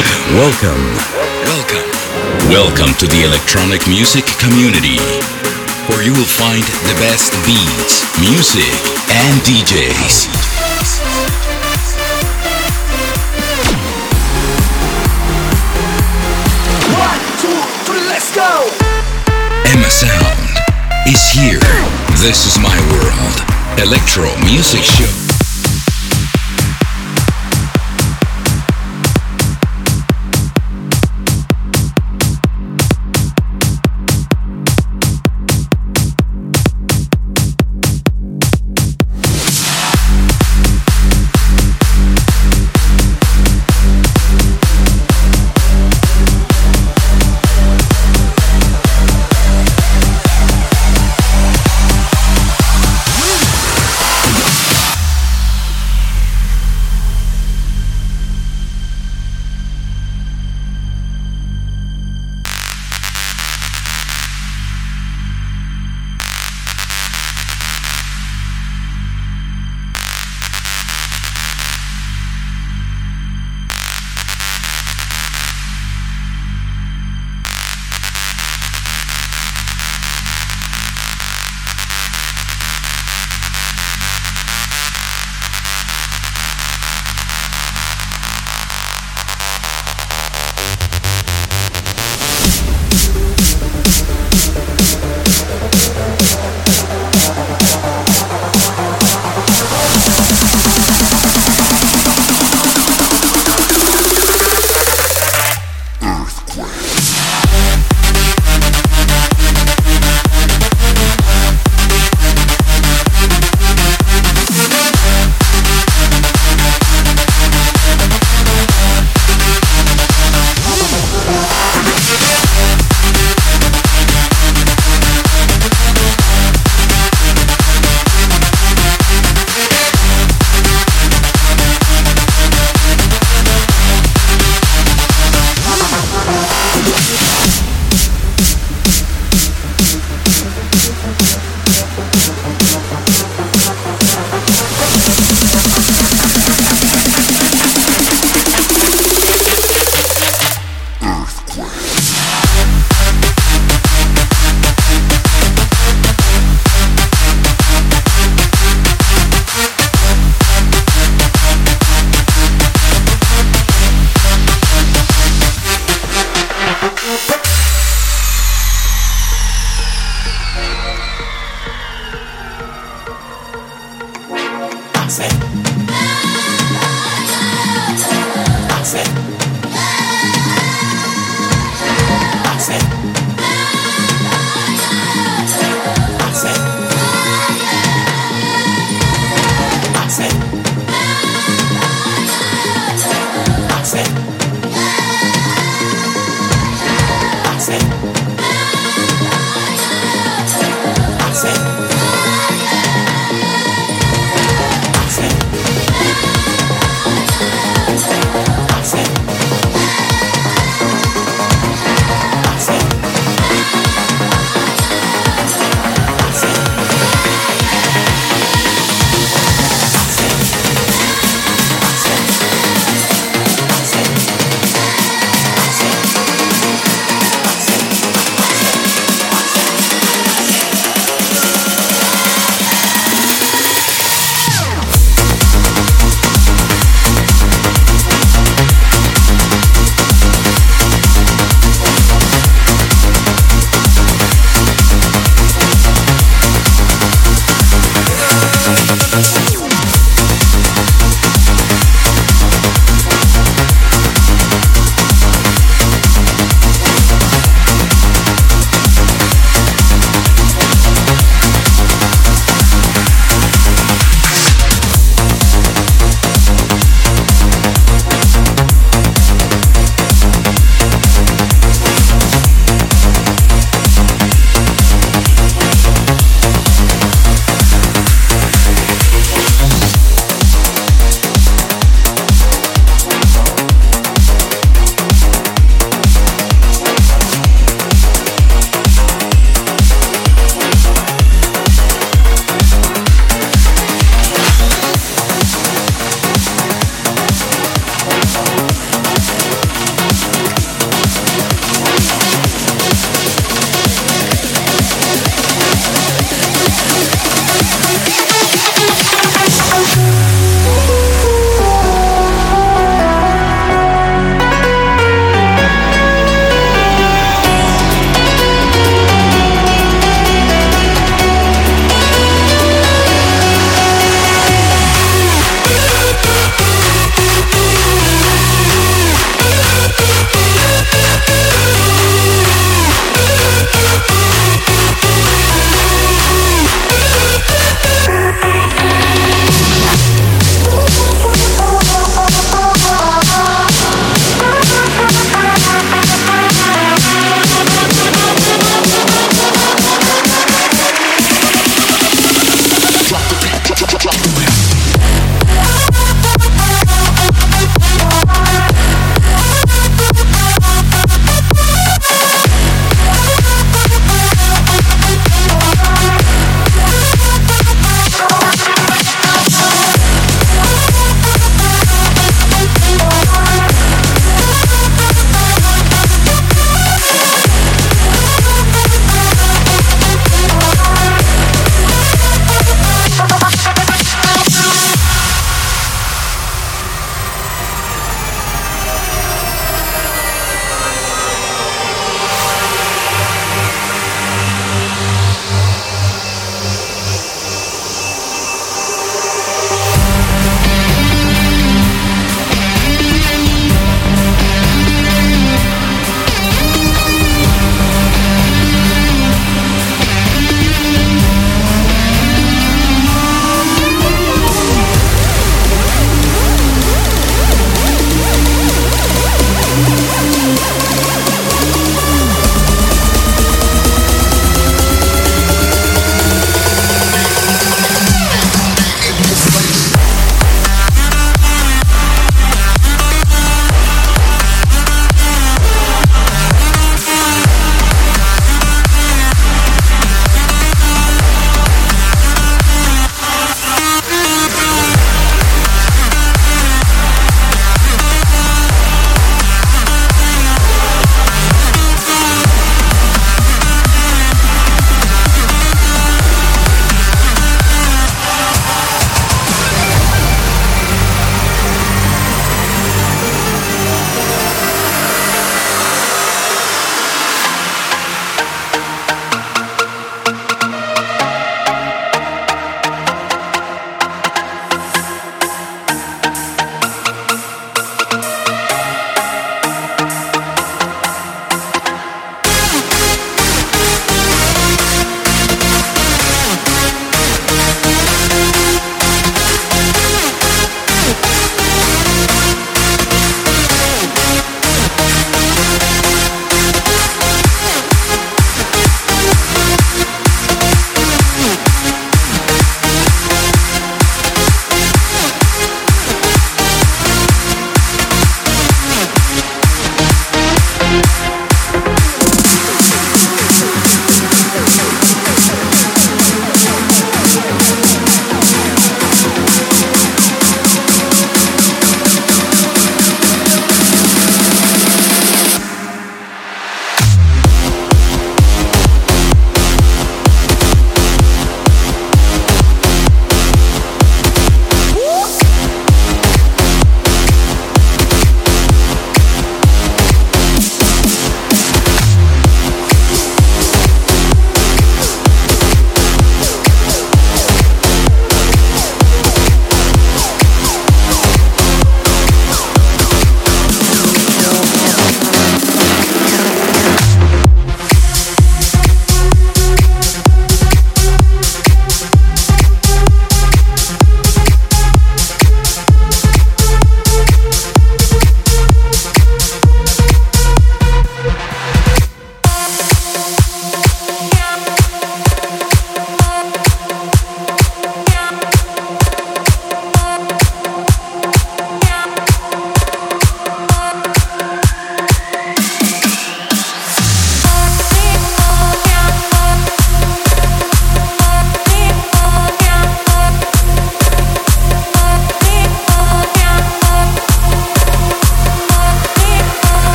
Welcome, welcome, welcome, welcome to the electronic music community, where you will find the best beats, music, and DJs. One, two, three, let's go! EMASOUND is here. This is my world. Electro Music Show.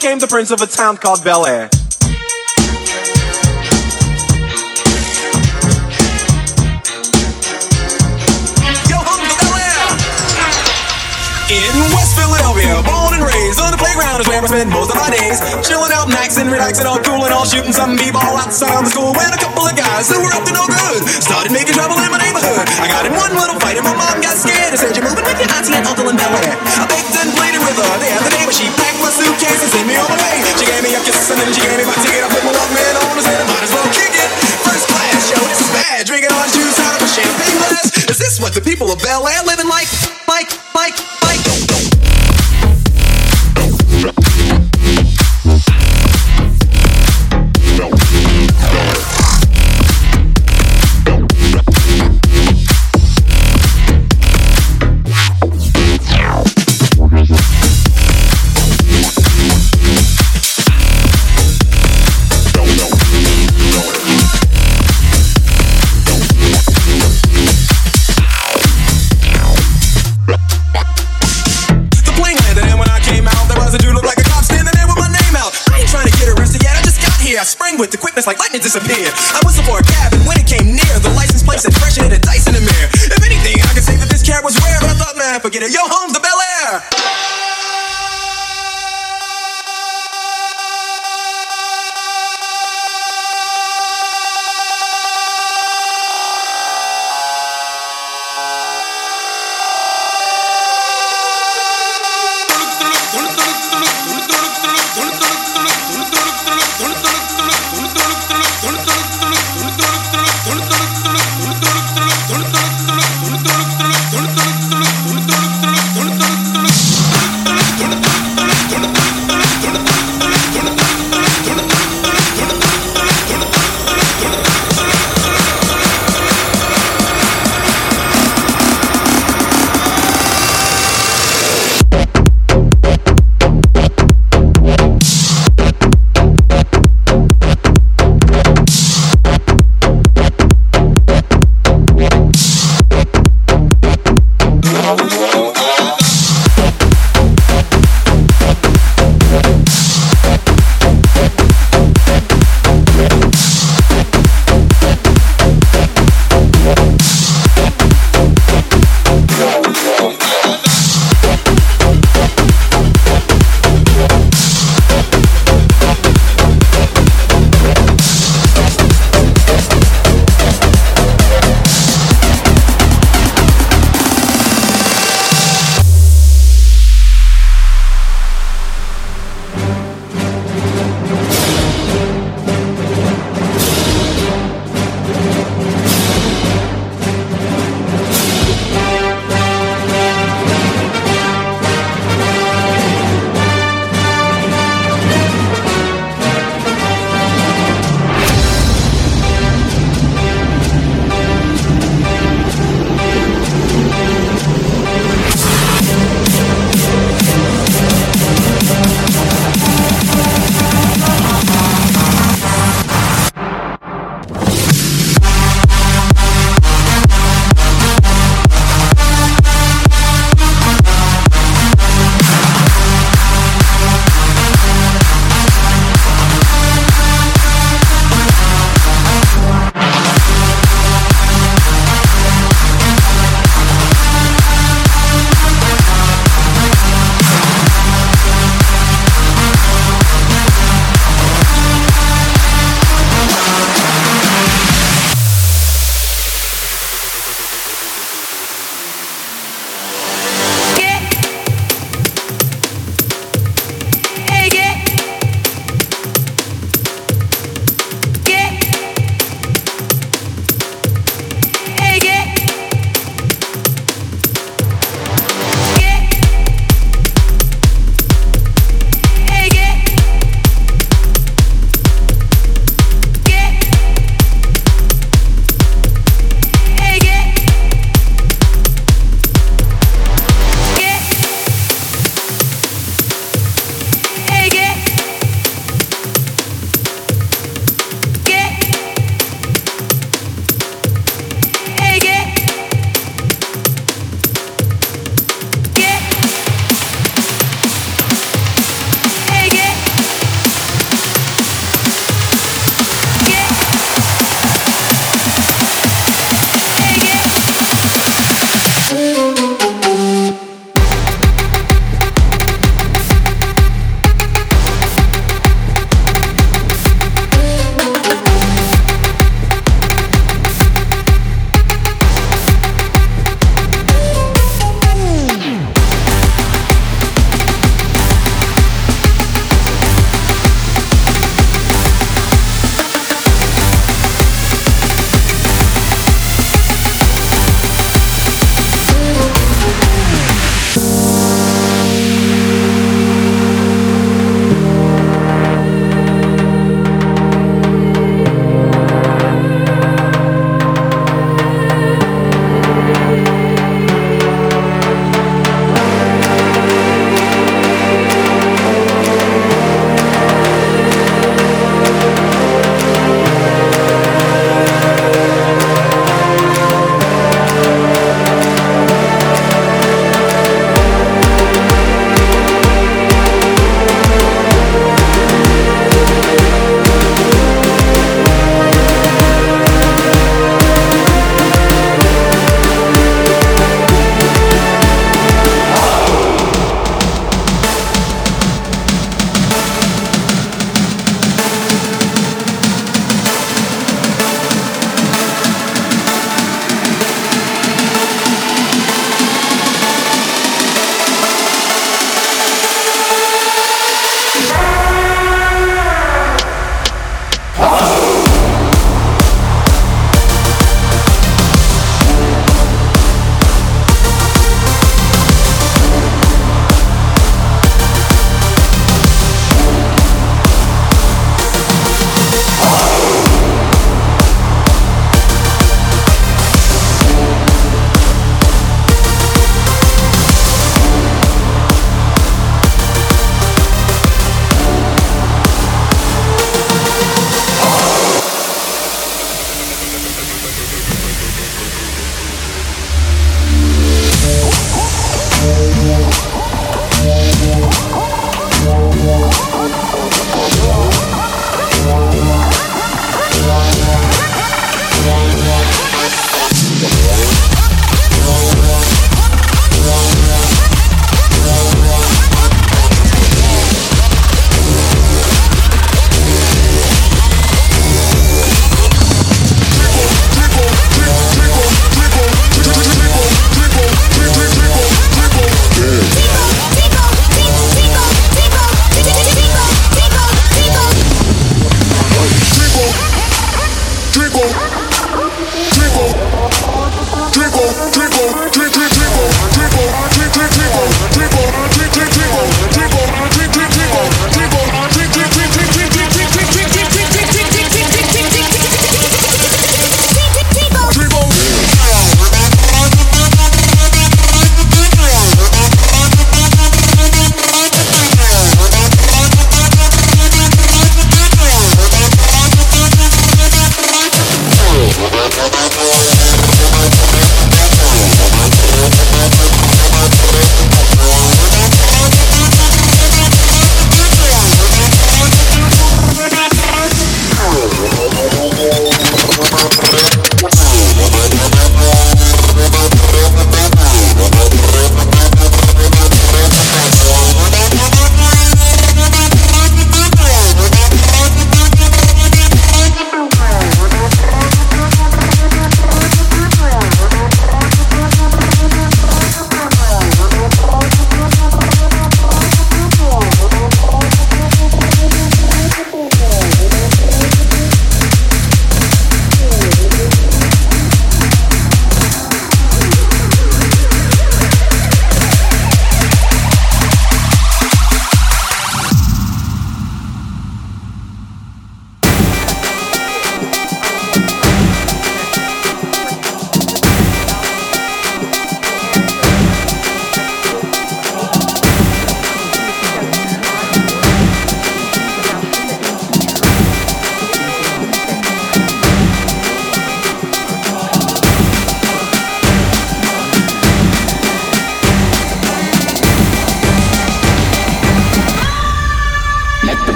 Became the prince of a town called Bel Air. Where I spend most of my days. Chilling out, maxing, relaxing, all cool and all shooting some b-ball outside the school. When a couple of guys who were up to no good started making trouble in my neighborhood. I got in one little fight and my mom got scared and said, "You're moving with your auntie and uncle in Bel Air." I begged and pleaded with her the other day, but she packed my suitcase and sent me on my way. She gave me a kiss and then she gave me my ticket. I put my Walkman on and said, "I might as well kick it." First class, yo, this is bad. Drinking orange juice out of a champagne glass. Is this what the people of Bel Air living like? Like, like, like. The disappeared.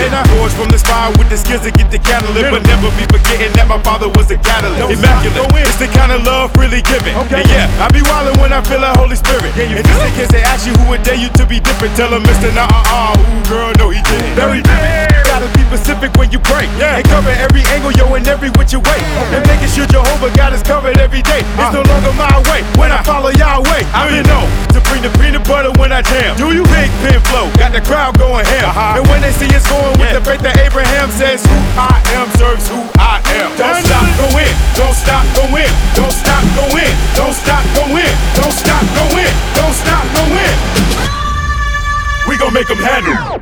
Okay, now. From the spire with the skills to get the catalyst, but never be forgetting that my father was a catalyst. Immaculate, it's the kind of love really given. Okay. And yeah, I be wildin' when I feel the Holy Spirit. Yeah, and just in case they ask you who would dare you to be different, tell them Mr. Nah, uh, uh, ooh, girl, no, he didn't. Very different. Gotta be specific when you pray. Yeah. And cover every angle, yo, and every which you way. And making sure Jehovah got us covered every day. It's uh. no longer my way when I follow Yahweh. I've been known to bring the peanut butter when I jam. Do you? Big pin flow, got the crowd going ham. Uh-huh. And when they see us going with yeah. the faith that Abraham says, Who I am serves who I am. Don't stop, go in. Don't stop, go in. Don't stop, go in. Don't stop, go in. Don't stop, go in. Don't stop, go in. We gon' make them handle.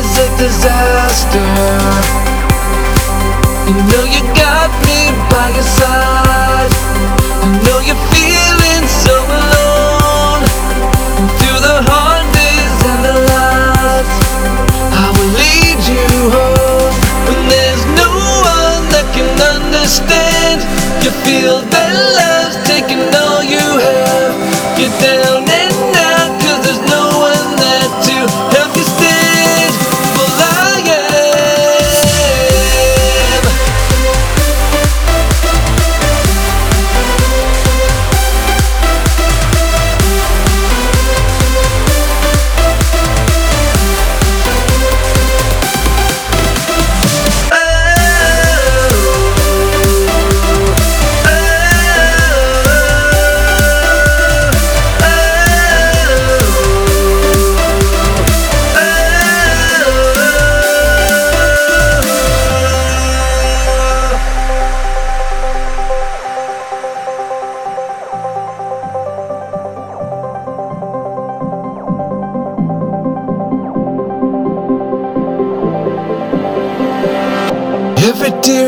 is a disaster. You know you got me by your side. I know you're feeling so alone. And through the hard days and the lights I will lead you home. When there's no one that can understand You feel that love's taking all you have. You're down and out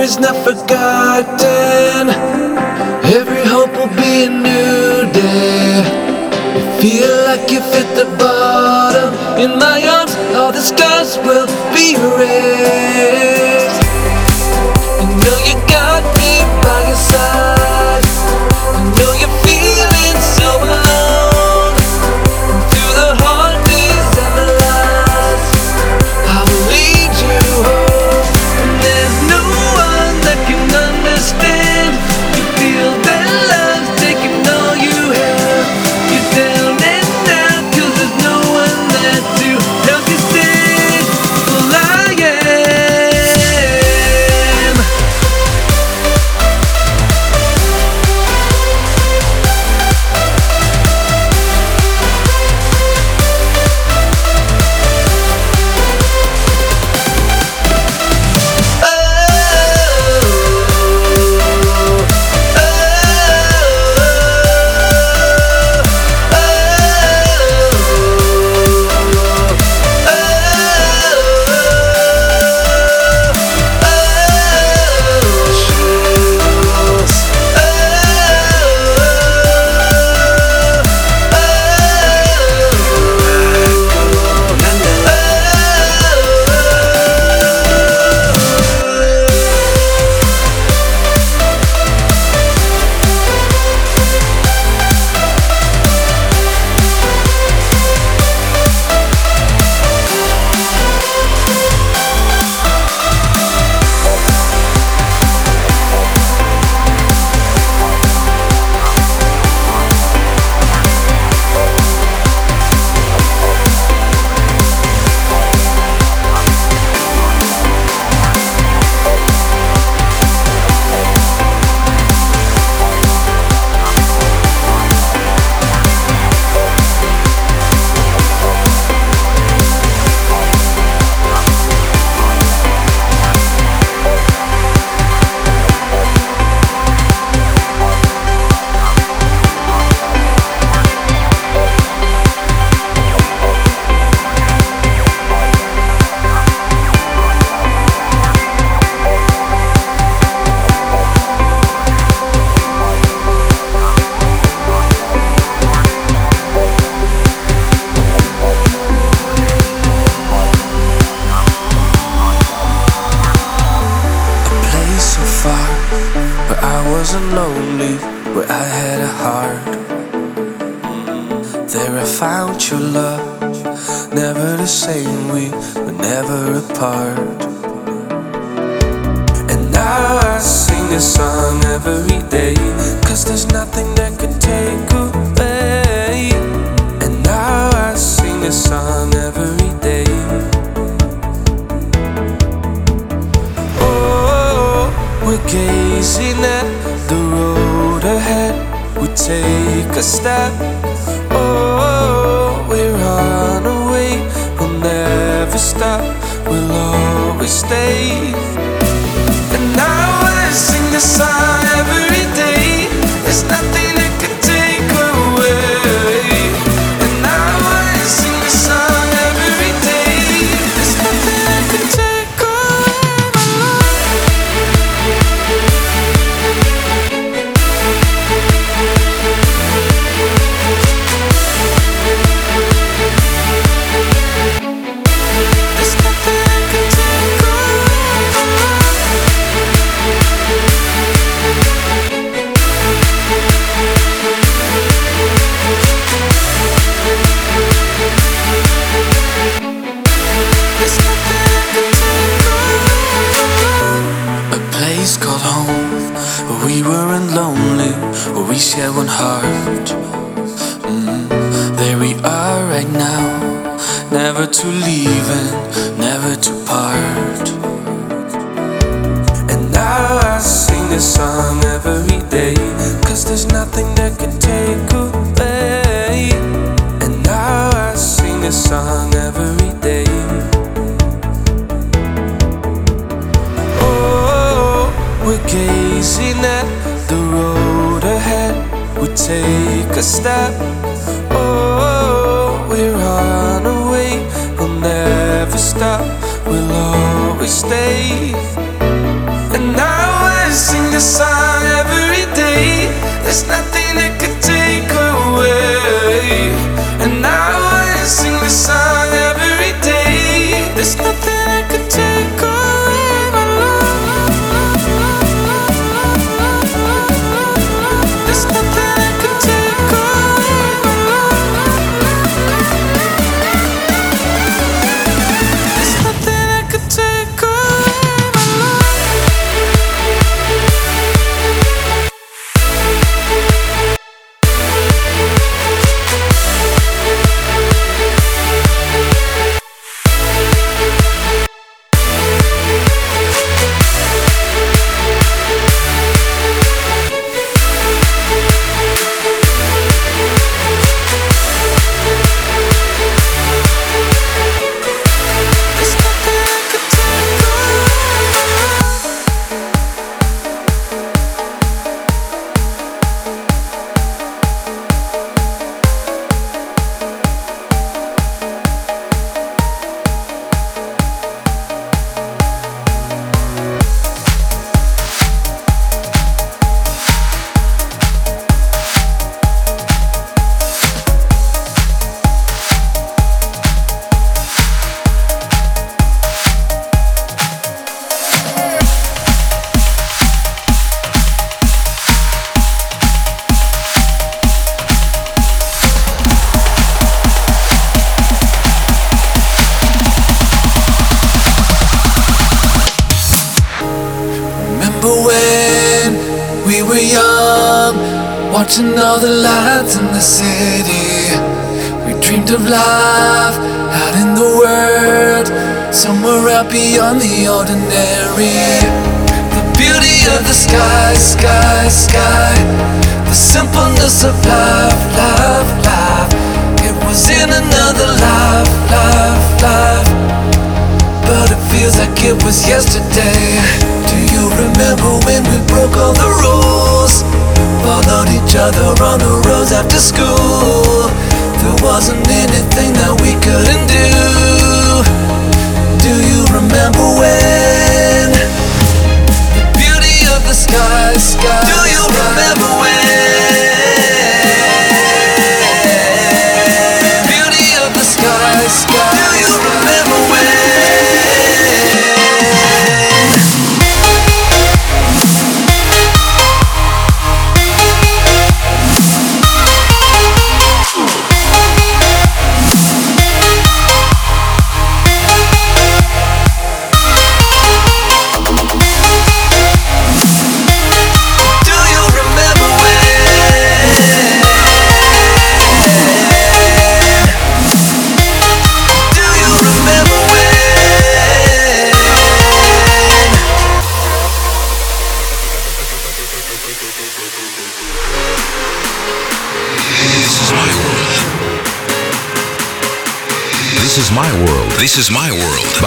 is not forgotten. Every hope will be a new day. You feel like you fit the bottom. In my arms, all the scars will be erased.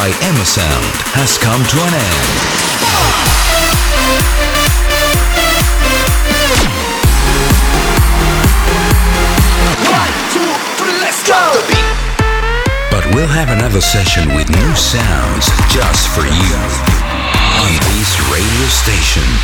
by EMASOUND has come to an end. One, two, three, let's go! But we'll have another session with new sounds just for you on this radio station.